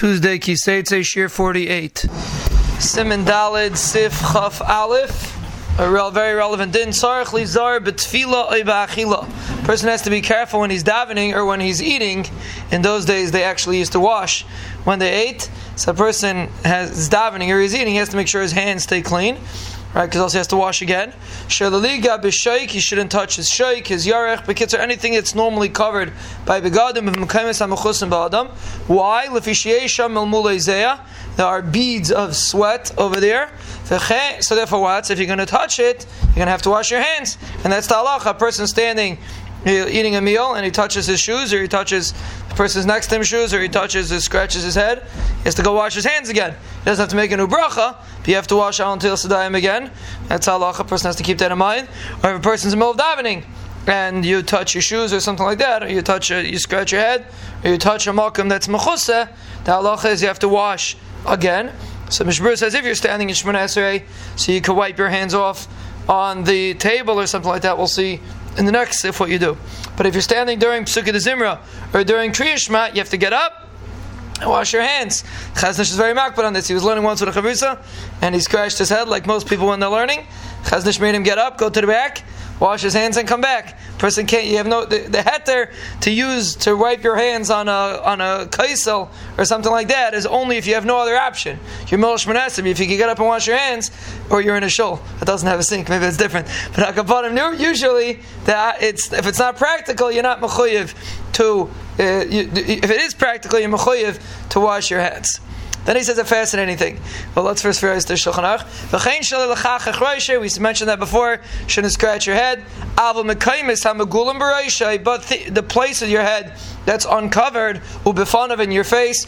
Tuesday, Ki Seitzei, Shir 48. Siman Daled, Sif Chaf Aleph. A real, very relevant din. Sarach lizar betfila achila. Person has to be careful when he's davening or when he's eating. In those days, they actually used to wash when they ate. So a person has is davening or he's eating, he has to make sure his hands stay clean right? Because also he has to wash again. Shalaliga b'shaik, he shouldn't touch his shaik, his yarech, bekitzer, anything that's normally covered by begadim of mekaymes hamechusim ba'adam. Why? Lefishiesham el There are beads of sweat over there. So therefore, what? If you're going to touch it, you're going to have to wash your hands, and that's the halacha. A person standing eating a meal and he touches his shoes or he touches the person's next to him shoes or he touches his scratches his head, he has to go wash his hands again. He doesn't have to make a new bracha, but you have to wash out until Sadayim again. That's how a person has to keep that in mind. Or if a person's in the middle of davening and you touch your shoes or something like that, or you touch a, you scratch your head, or you touch a makam that's mechusa, the halacha is you have to wash again. So Mishnah Berurah says if you're standing in Shemona Esrei, so you can wipe your hands off on the table or something like that, we'll see in the next if what you do. But if you're standing during Pesukei d'Zimra or during Kriya you have to get up and wash your hands. Chazon Ish is very makbid on this. He was learning once with a chavrusa, and he scratched his head like most people when they're learning. Chazon Ish made him get up, go to the back, wash his hands, and come back. Person can't. You have no the, the heter to use to wipe your hands on a on a kaisel or something like that is only if you have no other option. You're milish manasim. If you can get up and wash your hands, or you're in a shul that doesn't have a sink, maybe it's different. But akapanim usually that it's if it's not practical, you're not mechuyev to. Uh, you, if it is practical, you're mechuyev to wash your hands. Then he says a fascinating thing. Well, let's first realize the Shulchan Aruch. We mentioned that before. Shouldn't scratch your head. But the, the place of your head that's uncovered, ubifanav in your face,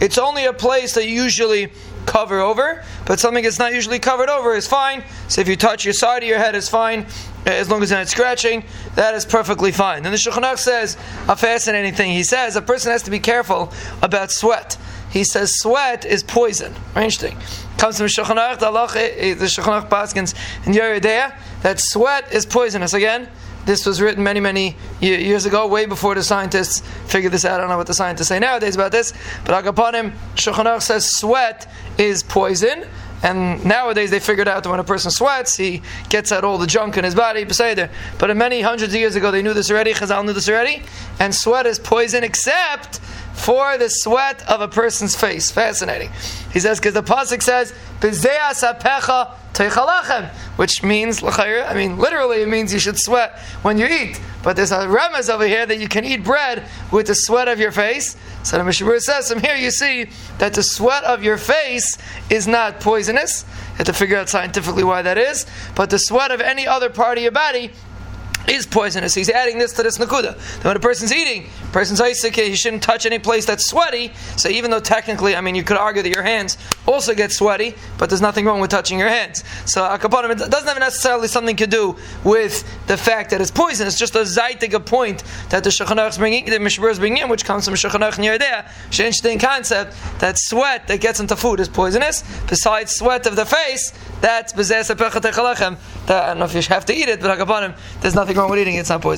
It's only a place that usually cover over, but something that's not usually covered over is fine. So if you touch your side of your head, is fine uh, as long as you're not scratching, that is perfectly fine. Then the Shulchan says a fascinating thing. He says a person has to be careful about sweat. He says sweat is poison. Interesting. Comes from Shulchan the Allah, eh, the Shulchan Paskins in Yoreh De'ah, that sweat is poisonous. Again, this was written many, many years ago, way before the scientists figured this out. I don't know what the scientists say nowadays about this, but Agapanim, Shulchan says sweat is poison. And nowadays they figured out that when a person sweats, he gets out all the junk in his body, But many hundreds of years ago, they knew this already. Chazal knew this already. And sweat is poison, except for the sweat of a person's face. Fascinating. He says because the pasuk says which means I mean literally it means you should sweat when you eat. But there's a remez over here that you can eat bread with the sweat of your face. So the Mishnah Berurah says from here you see that the sweat of your face is not poisonous. You have to figure out scientifically why that is. But the sweat of any other part of your body is poisonous. He's adding this to this nakuda. When a person's eating, a person's Isaac, he shouldn't touch any place that's sweaty. So even though technically, I mean, you could argue that your hands also get sweaty, but there's nothing wrong with touching your hands. So akapanim, it doesn't have necessarily something to do with the fact that it's poisonous. It's just a zaitig point that the Shulchan is bringing, the Mishnah Berurah is bringing in, which comes from Shulchan Aruch It's there. Interesting concept that sweat that gets into food is poisonous. Besides sweat of the face, that's bezeh sepechat I don't know if you have to eat it, but akapanim, there's nothing wrong with eating it, it's not poison.